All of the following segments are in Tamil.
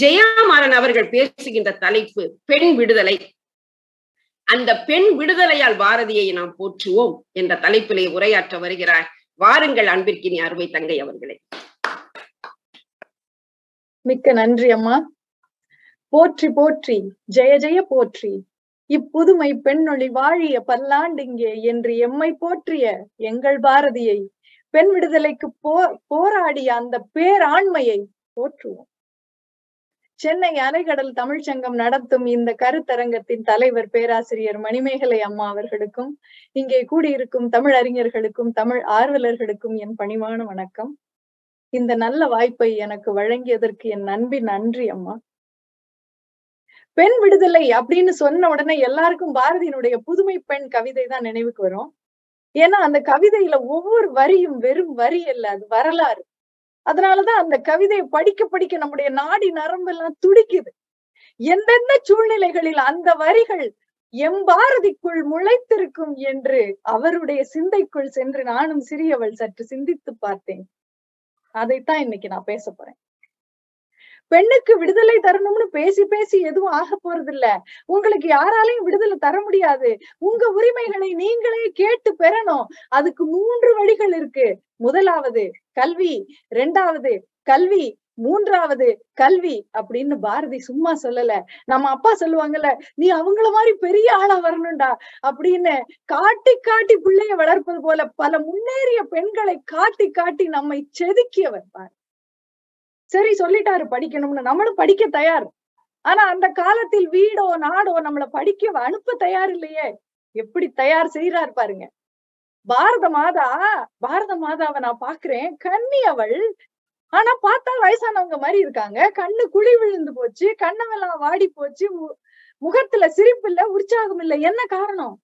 ஜெயாமாறன் அவர்கள் பேசுகின்ற தலைப்பு பெண் விடுதலை. அந்த பெண் விடுதலையால் பாரதியை நாம் போற்றுவோம் என்ற தலைப்பிலே உரையாற்ற வருகிறார் வாருங்கள் அன்பிற்கினி அருமை தங்கை அவர்களே. மிக்க நன்றி அம்மா. போற்றி போற்றி ஜெய ஜெய போற்றி. இப்புதுமை பெண்ணொளி வாழிய பல்லாண்டிங்கே என்று எம்மை போற்றிய எங்கள் பாரதியை. பெண் விடுதலைக்கு போ போராடிய அந்த பேராண்மையை போற்றுவோம். சென்னை அலைகடல் தமிழ்ச்சங்கம் நடத்தும் இந்த கருத்தரங்கத்தின் தலைவர் பேராசிரியர் மணிமேகலை அம்மா அவர்களுக்கும் இங்கே கூடியிருக்கும் தமிழ் அறிஞர்களுக்கும் தமிழ் ஆர்வலர்களுக்கும் என் பணிவான வணக்கம். இந்த நல்ல வாய்ப்பை எனக்கு வழங்கியதற்கு என் நண்பின் நன்றி அம்மா. பெண் விடுதலை அப்படின்னு சொன்ன உடனே எல்லாருக்கும் பாரதியினுடைய புதுமை பெண் கவிதை தான் நினைவுக்கு வரும். ஏன்னா அந்த கவிதையில ஒவ்வொரு வரியும் வெறும் வரி அல்ல அது வரலாறு. அதனாலதான் அந்த கவிதையை படிக்க படிக்க நம்முடைய நாடி நரம்பு எல்லாம் துடிக்குது. எந்தெந்த சூழ்நிலைகளில் அந்த வரிகள் எம் பாரதிக்குள் முளைத்திருக்கும் என்று அவருடைய சிந்தைக்குள் சென்று நானும் சிறியவள் சற்று சிந்தித்து பார்த்தேன். அதைத்தான் இன்னைக்கு நான் பேச போறேன். பெண்ணுக்கு விடுதலை தரணும்னு பேசி பேசி எதுவும் ஆக போறது இல்ல உங்களுக்கு யாராலையும் விடுதலை தர முடியாது. உங்க உரிமைகளை நீங்களே கேட்டு பெறணும். அதுக்கு மூன்று வழிகள் இருக்கு. முதலாவது கல்வி. ரெண்டாவது கல்வி. மூன்றாவது கல்வி அப்படின்னு பாரதி சும்மா சொல்லல. நம்ம அப்பா சொல்லுவாங்கல்ல நீ அவங்கள மாதிரி பெரிய ஆளா வரணும்டா அப்படின்னு காட்டி காட்டி பிள்ளைய வளர்ப்பது போல பல முன்னேறிய பெண்களை காட்டி காட்டி நம்மை செதுக்கியவர் பாரு சரி சொல்லிட்டாரு படிக்கணும்னு. நம்மளும் படிக்க தயார். ஆனா அந்த காலத்தில் வீடோ நாடோ நம்மள படிக்க அனுப்ப தயார் இல்லையே. எப்படி தயார் செய்யறாரு பாருங்க. பாரத மாதா பாரத மாதாவை நான் பாக்குறேன். கன்னி அவள். ஆனா பார்த்தா வயசானவங்க மாதிரி இருக்காங்க. கண்ணு குழி விழுந்து போச்சு. கண்ணமெல்லாம் வாடி போச்சு. முகத்துல சிரிப்பு இல்ல உற்சாகம் இல்ல. என்ன காரணம்?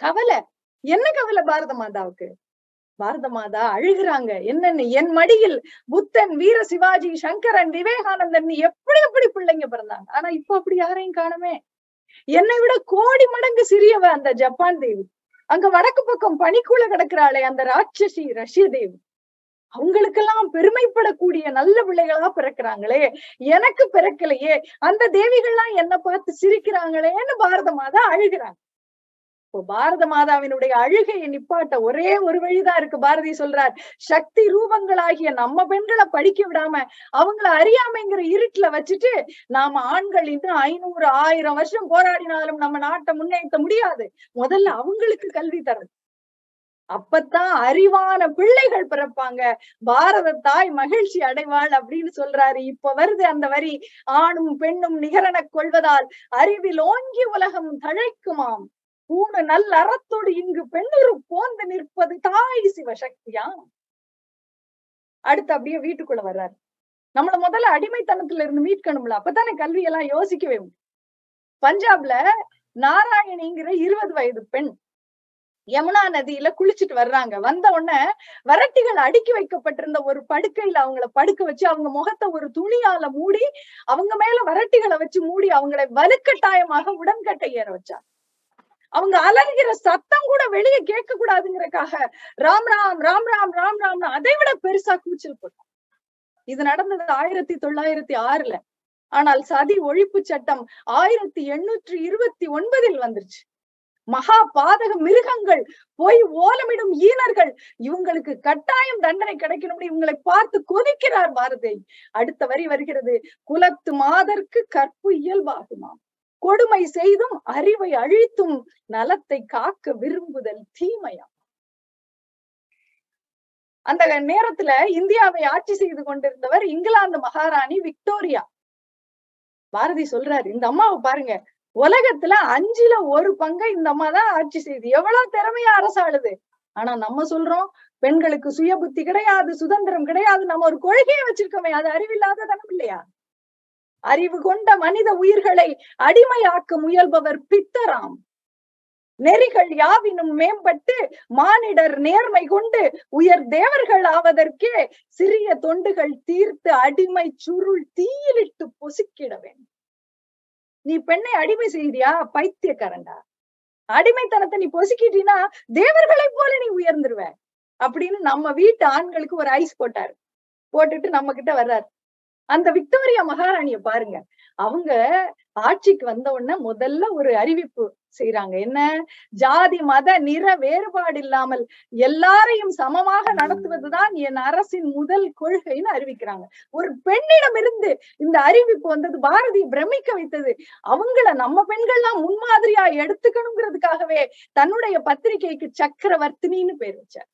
கவலை. என்ன கவலை பாரத மாதாவுக்கு? பாரத மாதா அழுகுறாங்க. என்னன்னு? என் மடியில் புத்தன் வீர சிவாஜி சங்கரன் விவேகானந்தன் எப்படி எப்படி பிள்ளைங்க பிறந்தாங்க? ஆனா இப்ப அப்படி யாரையும் காணுமே. என்னை விட கோடி மடங்கு சிறியவ அந்த ஜப்பான் தேவி. அங்க வடக்கு பக்கம் பனிக்குள்ள கிடக்குறாளே அந்த ராட்சசி ரஷ்ய தேவி அவங்களுக்கெல்லாம் பெருமைப்படக்கூடிய நல்ல பிள்ளைகளா பிறக்கிறாங்களே. எனக்கு பிறக்கலையே. அந்த தேவிகள்லாம் என்ன பார்த்து சிரிக்கிறாங்களேன்னு பாரத மாதா அழுகிறாங்க. இப்போ பாரத மாதாவினுடைய அழுகையை நிப்பாட்ட ஒரே ஒரு வழிதான் இருக்கு. பாரதி சொல்றார் சக்தி ரூபங்களாகிய நம்ம பெண்களை படிக்க விடாம அவங்கள அறியாமைங்கிற இருட்டுல வச்சுட்டு நாம ஆண்கள் இன்னும் ஐநூறு ஆயிரம் வருஷம் போராடினாலும் நம்ம நாட்டை முன்னேற்ற முடியாது. முதல்ல அவங்களுக்கு கல்வி தரணும். அப்பத்தான் அறிவான பிள்ளைகள் பிறப்பாங்க. பாரத தாய் மகிழ்ச்சி அடைவாள் அப்படின்னு சொல்றாரு. இப்ப வருது அந்த வரி ஆணும் பெண்ணும் நிகரன கொள்வதால் அறிவில் ஓங்கி உலகம் தழைக்குமாம். ஊனு நல் அறத்தோடு இங்கு பெண்ணுரு போந்து நிற்பது தாய் சிவசக்தியா அடுத்து அப்படியே வீட்டுக்குள்ள வர்றாரு. நம்மள முதல்ல அடிமைத்தனத்துல இருந்து மீட்கணும்ல. அப்பதானே கல்வியெல்லாம் யோசிக்கவே முடியும். பஞ்சாப்ல நாராயணிங்கிற இருபது வயது பெண் யமுனா நதியில குளிச்சுட்டு வர்றாங்க. வந்த உடனே வரட்டிகள் அடுக்கி வைக்கப்பட்டிருந்த ஒரு படுக்கையில அவங்கள படுக்க வச்சு அவங்க முகத்தை ஒரு துணியால மூடி அவங்க மேல வரட்டிகளை வச்சு மூடி அவங்களை வலுக்கட்டாயமாக உடன்கட்டை ஏற வச்சாங்க. அவங்க அலறுகிற சத்தம் கூட வெளியே கேட்க கூடாதுங்கிறக்காக ராம் ராம் ராம் ராம் ராம் ராம் அதை விட பெருசா கூச்சல் போட்டோம். இது நடந்தது ஆயிரத்தி தொள்ளாயிரத்தி ஆறுல. ஆனால் சதி ஒழிப்பு சட்டம் ஆயிரத்தி எண்ணூற்றி இருபத்தி ஒன்பதில் வந்துருச்சு. மகா பாதக மிருகங்கள் போய் ஓலமிடும் ஈனர்கள். இவங்களுக்கு கட்டாயம் தண்டனை கிடைக்கணும் இவங்களை பார்த்து கொதிக்கிறார் பாரதி. அடுத்த வரி வருகிறது குலத்து மாதர்க்கு கற்பு இயல்பாகுமாம். கொடுமை செய்தும் அறிவை அழித்தும் நலத்தை காக்க விரும்புதல் தீமையா? அந்த நேரத்துல இந்தியாவை ஆட்சி செய்து கொண்டிருந்தவர் இங்கிலாந்து மகாராணி விக்டோரியா. பாரதி சொல்றாரு இந்த அம்மாவை பாருங்க உலகத்துல அஞ்சுல ஒரு பங்கை இந்த அம்மா தான் ஆட்சி செய்யுது எவ்வளவு திறமையா அரசாளுது ஆனா நம்ம சொல்றோம் பெண்களுக்கு சுய புத்தி கிடையாது சுதந்திரம் கிடையாது நம்ம ஒரு கொள்கையை வச்சிருக்கோமே அது அறிவில்லாத தனம் இல்லையா? அறிவு கொண்ட மனித உயிர்களை அடிமையாக்க முயல்பவர் பித்தராம். நெறிகள் யாவினும் மேம்பட்டு மானிடர் நேர்மை கொண்டு உயர் தேவர்கள் ஆவதற்கே சிறிய தொண்டுகள் தீர்த்து அடிமை சுருள் தீயிலிட்டு பொசுக்கிட வேண்டும். நீ பெண்ணை அடிமை செய்தியா? பைத்தியக்காரண்டா அடிமைத்தனத்தை நீ பொசுக்கிட்டீன்னா தேவர்களை போல நீ உயர்ந்துருவ. அப்படின்னு நம்ம வீட்டு ஆண்களுக்கு ஒரு ஐஸ் போட்டாரு. போட்டுட்டு நம்ம கிட்ட வர்றாரு. அந்த விக்டோரியா மகாராணிய பாருங்க. அவங்க ஆட்சிக்கு வந்த உடனே முதல்ல ஒரு அறிவிப்பு செய்யறாங்க என்ன? ஜாதி மத நிற வேறுபாடு இல்லாமல் எல்லாரையும் சமமாக நடத்துவதுதான் என் அரசின் முதல் கொள்கைன்னு அறிவிக்கிறாங்க. ஒரு பெண்ணிடமிருந்து இந்த அறிவிப்பு வந்தது பாரதி பிரமிக்க வைத்தது. அவங்கள நம்ம பெண்கள்லாம் முன்மாதிரியா எடுத்துக்கணுங்கிறதுக்காகவே தன்னுடைய பத்திரிகைக்கு சக்கரவர்த்தினின்னு பேர் வச்சார்.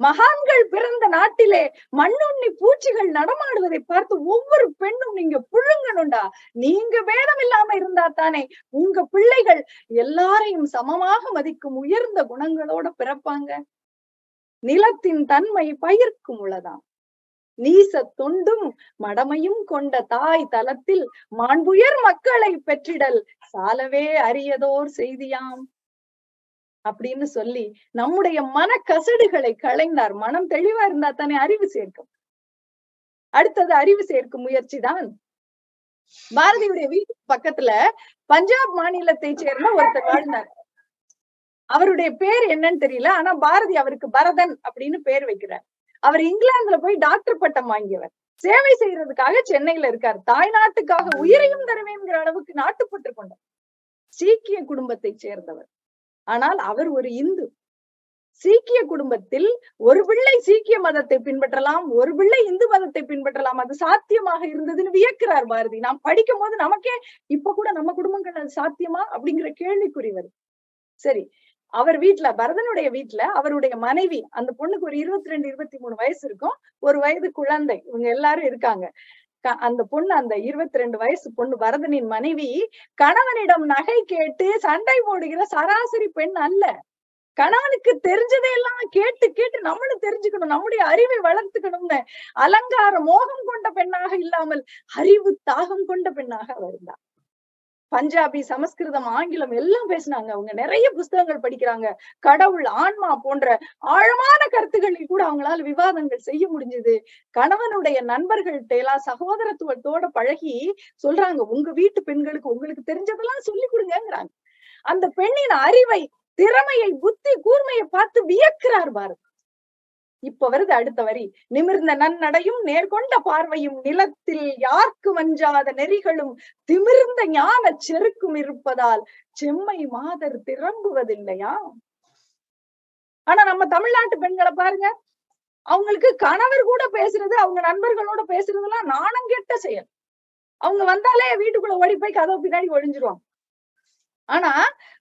மகான்கள் பிறந்த நாட்டிலே மண்ணுண்ணி பூச்சிகள் நடமாடுவதை பார்த்து ஒவ்வொரு பெண்ணும் நீங்க புழுங்கணும்டா. நீங்க வேதம் இல்லாம இருந்தா தானே. உங்க பிள்ளைகள் எல்லாரையும் சமமாக மதிக்கும் உயர்ந்த குணங்களோட பிறப்பாங்க. நிலத்தின் தன்மை பயிர்க்கும் உள்ளதாம் நீச தொண்டும் மடமையும் கொண்ட தாய் தலத்தில் மாண்புயர் மக்களை பெற்றிடல். சாலவே அரியதோர் செய்தியாம். அப்படின்னு சொல்லி நம்முடைய மன கசடுகளை களைந்தார். மனம் தெளிவா இருந்தா தானே அறிவு சேர்க்கும். அடுத்தது அறிவு சேர்க்கும் முயற்சி தான். பாரதியுடைய வீட்டு பக்கத்துல பஞ்சாப் மாநிலத்தை சேர்ந்த ஒருத்தர் வாழ்ந்தார். அவருடைய பேர் என்னன்னு தெரியல. ஆனா பாரதி அவருக்கு பரதன் அப்படின்னு பேர் வைக்கிறார். அவர் இங்கிலாந்துல போய் டாக்டர் பட்டம் வாங்கியவர். சேவை செய்யறதுக்காக சென்னையில இருக்கார். தாய் நாட்டுக்காக உயிரையும் தருவேங்கிற அளவுக்கு நாட்டுப்பட்டு கொண்டார் சீக்கிய குடும்பத்தை சேர்ந்தவர். ஆனால் அவர் ஒரு இந்து. சீக்கிய குடும்பத்தில் ஒரு பிள்ளை சீக்கிய மதத்தை பின்பற்றலாம் ஒரு பிள்ளை இந்து மதத்தை பின்பற்றலாம் அது சாத்தியமாக இருந்ததுன்னு வியக்கிறார் பாரதி. நாம் படிக்கும் போது நமக்கே இப்ப கூட நம்ம குடும்பங்கள் அது சாத்தியமா அப்படிங்கிற கேள்விக்குறி வருது. சரி அவர் வீட்டுல பரதனுடைய வீட்டுல அவருடைய மனைவி அந்த பொண்ணுக்கு ஒரு இருபத்தி ரெண்டு இருபத்தி மூணு வயசு இருக்கும். ஒரு வயது குழந்தை இவங்க எல்லாரும் இருக்காங்க. அந்த பொண்ணு அந்த இருபத்தி ரெண்டு வயசு பொண்ணு பரதனின் மனைவி கணவனிடம் நகை கேட்டு சண்டை போடுகிற சராசரி பெண் அல்ல. கணவனுக்கு தெரிஞ்சதையெல்லாம் கேட்டு கேட்டு நம்மளும் தெரிஞ்சுக்கணும் நம்முடைய அறிவை வளர்த்துக்கணும்னு அலங்கார மோகம் கொண்ட பெண்ணாக இல்லாமல் அறிவு தாகம் கொண்ட பெண்ணாக அவர் இருந்தார். பஞ்சாபி சமஸ்கிருதம் ஆங்கிலம் எல்லாம் பேசினாங்க. அவங்க நிறைய புஸ்தகங்கள் படிக்கிறாங்க. கடவுள் ஆன்மா போன்ற ஆழமான கருத்துக்களில் கூட அவங்களால விவாதங்கள் செய்ய முடிஞ்சது. கணவனுடைய நண்பர்கள்ட்ட எல்லாம் சகோதரத்துவத்தோட பழகி சொல்றாங்க உங்க வீட்டு பெண்களுக்கு உங்களுக்கு தெரிஞ்சதெல்லாம் சொல்லி கொடுங்கிறாங்க அந்த பெண்ணின் அறிவை திறமையை புத்தி கூர்மையை பார்த்து வியக்கிறார் பாரத் இப்ப வருது அடுத்த வரி. நிமிர்ந்த நன்னடையும் நேர்கொண்ட பார்வையும் நிலத்தில் யாருக்கு வஞ்சாத நெறிகளும் திமிர்ந்த ஞான செருக்கும் இருப்பதால் செம்மை மாதர் திரும்புவதில்லையா? ஆனா நம்ம தமிழ்நாட்டு பெண்களை பாருங்க. அவங்களுக்கு கணவர் கூட பேசுறது அவங்க நண்பர்களோட பேசுறதெல்லாம் நாணம் கெட்ட செயல். அவங்க வந்தாலே வீட்டுக்குள்ள ஓடி போய் கதவு பின்னாடி ஒழிஞ்சிருவாங்க. ஆனா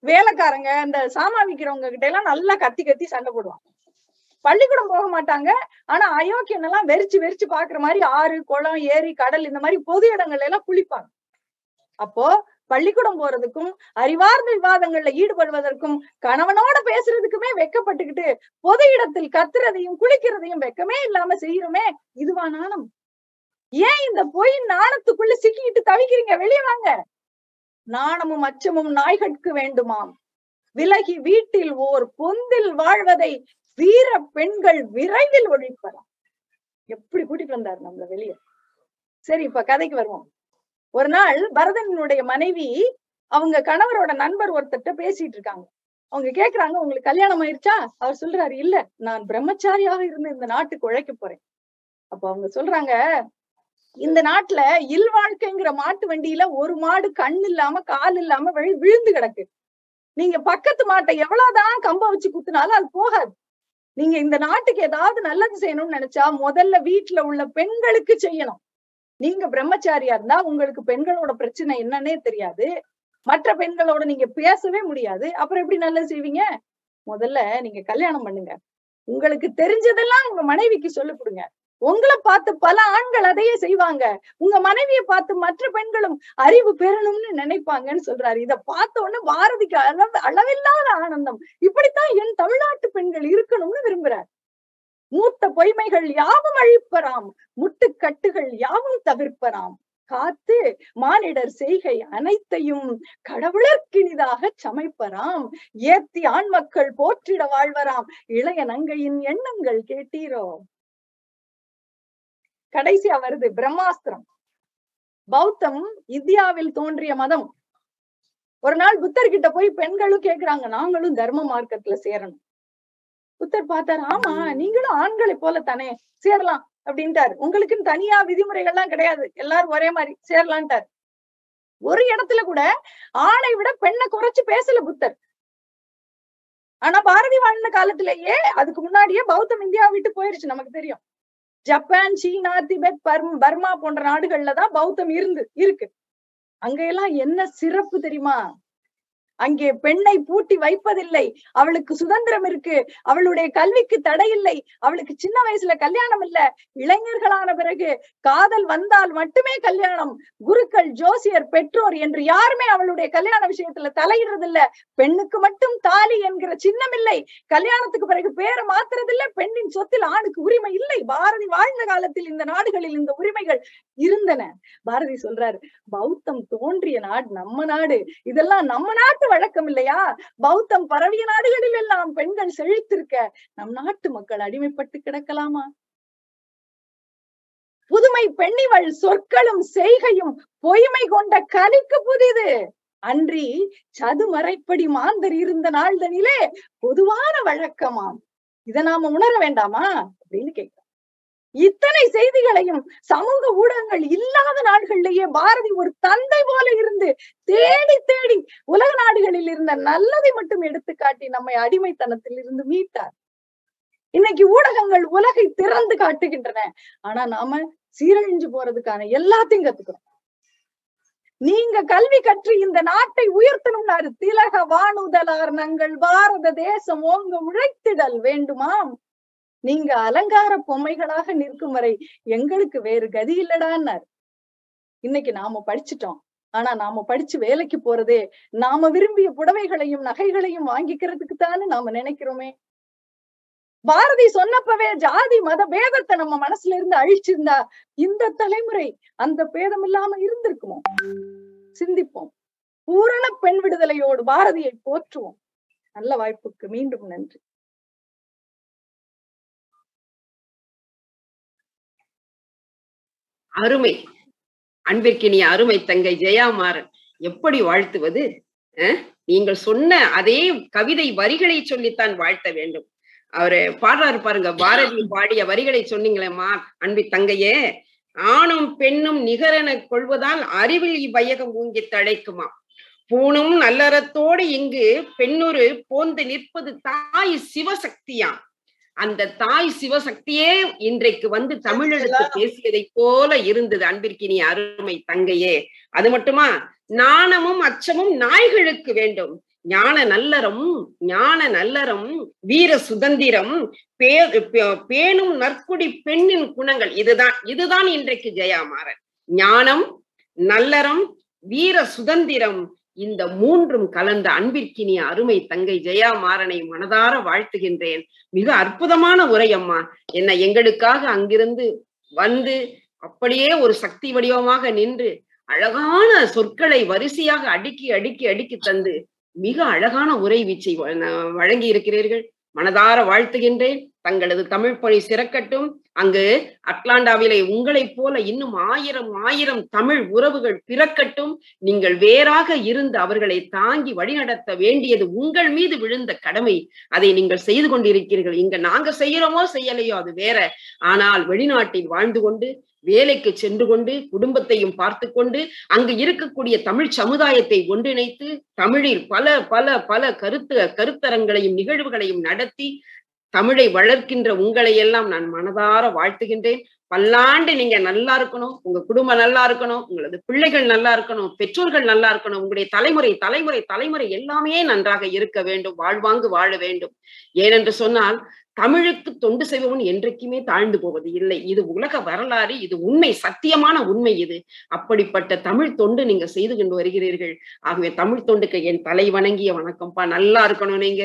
வேலைக்காரங்க இந்த சாமா விக்கிறவங்க கிட்ட எல்லாம் நல்லா கத்தி கத்தி சண்டை போடுவாங்க. பள்ளிக்கூடம் போக மாட்டாங்க. ஆனா அயோக்கியன் எல்லாம் வெறிச்சு வெறிச்சு பாக்குற மாதிரி ஆறு குளம் ஏரி கடல் இந்த மாதிரி பொது இடங்கள்ல எல்லாம் குளிப்பாங்க. அப்போ பள்ளிக்கூடம் போறதுக்கும் அறிவார்ந்த விவாதங்கள்ல ஈடுபடுவதற்கும் கணவனோட பேசுறதுக்குமே வெக்கப்பட்டுக்கிட்டு பொது இடத்தில் கத்துறதையும் குளிக்கிறதையும் வெக்கமே இல்லாம செய்யறோமே இதுவா நாணம் ஏன் இந்த பொய் நாணத்துக்குள்ள சிக்கிட்டு தவிக்கிறீங்க? வெளியே வாங்க. நாணமும் அச்சமும் நாய்கட்கு வேண்டுமாம். விலகி வீட்டில் ஓர் பொந்தில் வாழ்வதை வீர பெண்கள் விரைவில் ஒழிப்பலாம் எப்படி கூட்டிட்டு வந்தாரு நம்மள வெளியே? சரி இப்ப கதைக்கு வருவோம். ஒரு நாள் பரதனுடைய மனைவி அவங்க கணவரோட நண்பர் ஒருத்தட்ட பேசிட்டு இருக்காங்க. அவங்க கேக்குறாங்க உங்களுக்கு கல்யாணம் ஆயிருச்சா? அவர் சொல்றாரு இல்ல நான் பிரம்மச்சாரியாக இருந்து இந்த நாட்டுக்கு உழைக்க போறேன். அப்ப அவங்க சொல்றாங்க இந்த நாட்டுல இல் வாழ்க்கைங்கிற மாட்டு வண்டியில ஒரு மாடு கண் இல்லாம கால் இல்லாம விழுந்து கிடக்கு. நீங்க பக்கத்து மாட்டை எவ்வளவுதான் கம்ப வச்சு குத்துனாலும் அது போகாது. நீங்க இந்த நாட்டுக்கு ஏதாவது நல்லது செய்யணும்னு நினைச்சா முதல்ல வீட்டுல உள்ள பெண்களுக்கு செய்யணும். நீங்க பிரம்மச்சாரியா இருந்தா உங்களுக்கு பெண்களோட பிரச்சனை என்னன்னே தெரியாது. மற்ற பெண்களோட நீங்க பேசவே முடியாது. அப்புறம் எப்படி நல்லது செய்வீங்க? முதல்ல நீங்க கல்யாணம் பண்ணுங்க. உங்களுக்கு தெரிஞ்சதெல்லாம் உங்க மனைவிக்கு சொல்லி கொடுங்க. உங்களை பார்த்து பல ஆண்கள் அதையே செய்வாங்க. உங்க மனைவியை பார்த்து மற்ற பெண்களும் அறிவு பெறணும்னு நினைப்பாங்கன்னு சொல்றாரு. இதை பார்த்த உடனே பாரதிக்கு அளவு அளவில்லாத ஆனந்தம். இப்படித்தான் என் தமிழ்நாட்டு பெண்கள் இருக்கணும்னு விரும்புறார். மூத்த பொய்மைகள் யாவும் அழிப்பராம். முட்டுக்கட்டுகள் யாவும் தவிர்ப்பராம். காத்து மானிடர் செய்கை அனைத்தையும் கடவுளர்க்கினிதாக சமைப்பராம். ஏத்தி ஆண் மக்கள் போற்றிட வாழ்வராம். இளைய நங்கையின் எண்ணங்கள் கேட்டீரோ? கடைசியா வருது பிரம்மாஸ்திரம். பௌத்தம் இந்தியாவில் தோன்றிய மதம். ஒரு நாள் புத்தர் கிட்ட போய் பெண்களும் கேக்குறாங்க நாங்களும் தர்ம மார்க்கத்துல சேரணும். புத்தர் பார்த்தாரு ஆமா நீங்களும் ஆண்களை போல தானே சேரலாம் அப்படின்ட்டாரு. உங்களுக்குன்னு தனியா விதிமுறைகள்லாம் கிடையாது எல்லாரும் ஒரே மாதிரி சேரலான்ட்டாரு. ஒரு இடத்துல கூட ஆணை விட பெண்ணை குறைச்சு பேசல புத்தர். ஆனா பாரதி வாழ்ந்த காலத்திலேயே அதுக்கு முன்னாடியே பௌத்தம் இந்தியா விட்டு போயிருச்சு நமக்கு தெரியும். ஜப்பான் சீனா திபெத் பர்ம் பர்மா போன்ற நாடுகள்ல தான் பௌத்தம் இருந்து இருக்கு. அங்க எல்லாம் என்ன சிறப்பு தெரியுமா? அங்கே பெண்ணை பூட்டி வைப்பதில்லை. அவளுக்கு சுதந்திரம் இருக்கு. அவளுடைய கல்விக்கு தடை இல்லை. அவளுக்கு சின்ன வயசுல கல்யாணம் இல்ல. இளைஞர்களான பிறகு காதல் வந்தால் மட்டுமே கல்யாணம். குருக்கள் ஜோசியர் பெற்றோர் என்று யாருமே அவளுடைய கல்யாண விஷயத்துல தலையிடுறதில்ல. பெண்ணுக்கு மட்டும் தாலி என்கிற சின்னம் இல்லை. கல்யாணத்துக்கு பிறகு பேரை மாத்துறதில்ல. பெண்ணின் சொத்தில் ஆணுக்கு உரிமை இல்லை. பாரதி வாழ்ந்த காலத்தில் இந்த நாடுகளில் இந்த உரிமைகள் இருந்தன. பாரதி சொல்றாரு பௌத்தம் தோன்றிய நாடு நம்ம நாடு. இதெல்லாம் நம்ம நாட்டு வழக்கம் இல்லையா? பௌத்தம் பரவிய நாடுகளில் எல்லாம் பெண்கள் செழித்திருக்க நம் நாட்டு மக்கள் அடிமைப்பட்டு கிடக்கலாமா? புதுமை பெண்ணிவள் சொற்களும் செய்கையும் பொய்மை கொண்ட கலிக்கு புதிது. அன்றி சதுமறைப்படி மாந்தர் இருந்த நாள்தனிலே பொதுவான வழக்கமாம். இதை நாம உணர வேண்டாமா? அப்படின்னு கேட்க இத்தனை செய்திகளையும் சமூக ஊடகங்கள் இல்லாத நாடுகள்லயே பாரதி ஒரு தந்தை போல இருந்து தேடி தேடி உலக நாடுகளில் இருந்த நல்லதை மட்டும் எடுத்து காட்டி நம்மை அடிமைத்தனத்தில் இருந்து மீட்டார். இன்னைக்கு ஊடகங்கள் உலகை திறந்து காட்டுகின்றன. ஆனா நாம சீரழிஞ்சு போறதுக்கான எல்லாத்தையும் கத்துக்கிறோம். நீங்க கல்வி கற்று இந்த நாட்டை உயர்த்தணும்னாரு திலக வானுதலார் நங்கள் பாரத தேசம் ஓங்க உழைத்திடல் வேண்டுமாம். நீங்க அலங்கார பொம்மைகளாக நிற்கும் வரை எங்களுக்கு வேறு கதி இல்லடான்னார். இன்னைக்கு நாம படிச்சுட்டோம். ஆனா நாம படிச்சு வேலைக்கு போறதே நாம விரும்பிய புடவைகளையும் நகைகளையும் வாங்கிக்கிறதுக்கு தானே நாம நினைக்கிறோமே. பாரதி சொன்னப்பவே ஜாதி மத பேதத்தை நம்ம மனசுல இருந்து அழிச்சிருந்தா இந்த தலைமுறை அந்த பேதம் இல்லாம இருந்திருக்குமோ? சிந்திப்போம். பூரண பெண் விடுதலையோடு பாரதியை போற்றுவோம். நல்ல வாய்ப்புக்கு மீண்டும் நன்றி. அருமை. அன்பிற்கினிய அருமை தங்கை ஜெயாமாறன் எப்படி வாழ்த்துவது? நீங்கள் சொன்ன அதே கவிதை வரிகளை சொல்லித்தான் வாழ்த்த வேண்டும். அவரு பாடுறாரு பாருங்க பாரதி பாடிய வரிகளை சொன்னீங்களேம்மா அன்பி தங்கையே. ஆணும் பெண்ணும் நிகரென கொள்வதால் அறிவில் இவ்வையகம் ஊங்கி தழைக்குமா? பூணும் நல்லறத்தோடு இங்கு பெண்ணுரு போந்து நிற்பது தாய் சிவசக்தியாம். அந்த தாய் சிவசக்தியே இன்றைக்கு வந்து தமிழெடுத்து பேசியதை போல இருந்தது அன்பிற்கினி அருமை தங்கையே. அது மட்டுமா? நாணமும் அச்சமும் நாய்களுக்கு வேண்டும். ஞான நல்லறம் ஞான நல்லறம் வீர சுதந்திரம் பே பேணும் நற்குடி பெண்ணின் குணங்கள் இதுதான் இதுதான் இன்றைக்கு ஜெயாமாறன். ஞானம் நல்லறம் வீர சுதந்திரம் இந்த மூன்றும் கலந்த அன்பிற்கினிய அருமை தங்கை ஜெயா மாறனை மனதார வாழ்த்துகின்றேன். மிக அற்புதமான உரை அம்மா. என்ன எங்களுக்காக அங்கிருந்து வந்து அப்படியே ஒரு சக்தி வடிவமாக நின்று அழகான சொற்களை வரிசையாக அடுக்கி அடுக்கி அடுக்கி தந்து மிக அழகான உரை வீச்சை வழங்கி இருக்கிறீர்கள் மனதார வாழ்த்துகின்றேன். தங்களது தமிழ் பணி சிறக்கட்டும். அங்கு அட்லாண்டாவிலே உங்களைப் போல இன்னும் ஆயிரம் ஆயிரம் தமிழ் உறவுகள் பிறக்கட்டும். நீங்கள் வேறாக இருந்து அவர்களை தாங்கி வழிநடத்த வேண்டியது உங்கள் மீது விழுந்த கடமை. அதை நீங்கள் செய்து கொண்டிருக்கிறீர்கள். இங்க நாங்க செய்யறோமோ செய்யலையோ அது வேற. ஆனால் வெளிநாட்டில் வாழ்ந்து கொண்டு வேலைக்கு சென்று கொண்டு குடும்பத்தையும் பார்த்து கொண்டு அங்கு இருக்கக்கூடிய தமிழ் சமுதாயத்தை ஒன்றிணைத்து தமிழில் பல பல பல கருத்து கருத்தரங்களையும் நிகழ்வுகளையும் நடத்தி தமிழை வளர்க்கின்ற உங்களை எல்லாம் நான் மனதார வாழ்த்துகின்றேன். பல்லாண்டு நீங்க நல்லா இருக்கணும் உங்க குடும்பம் நல்லா இருக்கணும் உங்களது பிள்ளைகள் நல்லா இருக்கணும் பெற்றோர்கள் நல்லா இருக்கணும் உங்களுடைய தலைமுறை தலைமுறை தலைமுறை எல்லாமே நன்றாக இருக்க வேண்டும் வாழ்வாங்கு வாழ வேண்டும். ஏனென்று சொன்னால் தமிழுக்கு தொண்டு செய்பவன் என்றைக்குமே தாழ்ந்து போவது இல்லை. இது உலக வரலாறு இது உண்மை சத்தியமான உண்மை இது. அப்படிப்பட்ட தமிழ் தொண்டு நீங்க செய்து கொண்டு வருகிறீர்கள். ஆகவே தமிழ் தொண்டுக்கு என் தலை வணங்கிய வணக்கம்ப்பா. நல்லா இருக்கணும் நீங்க.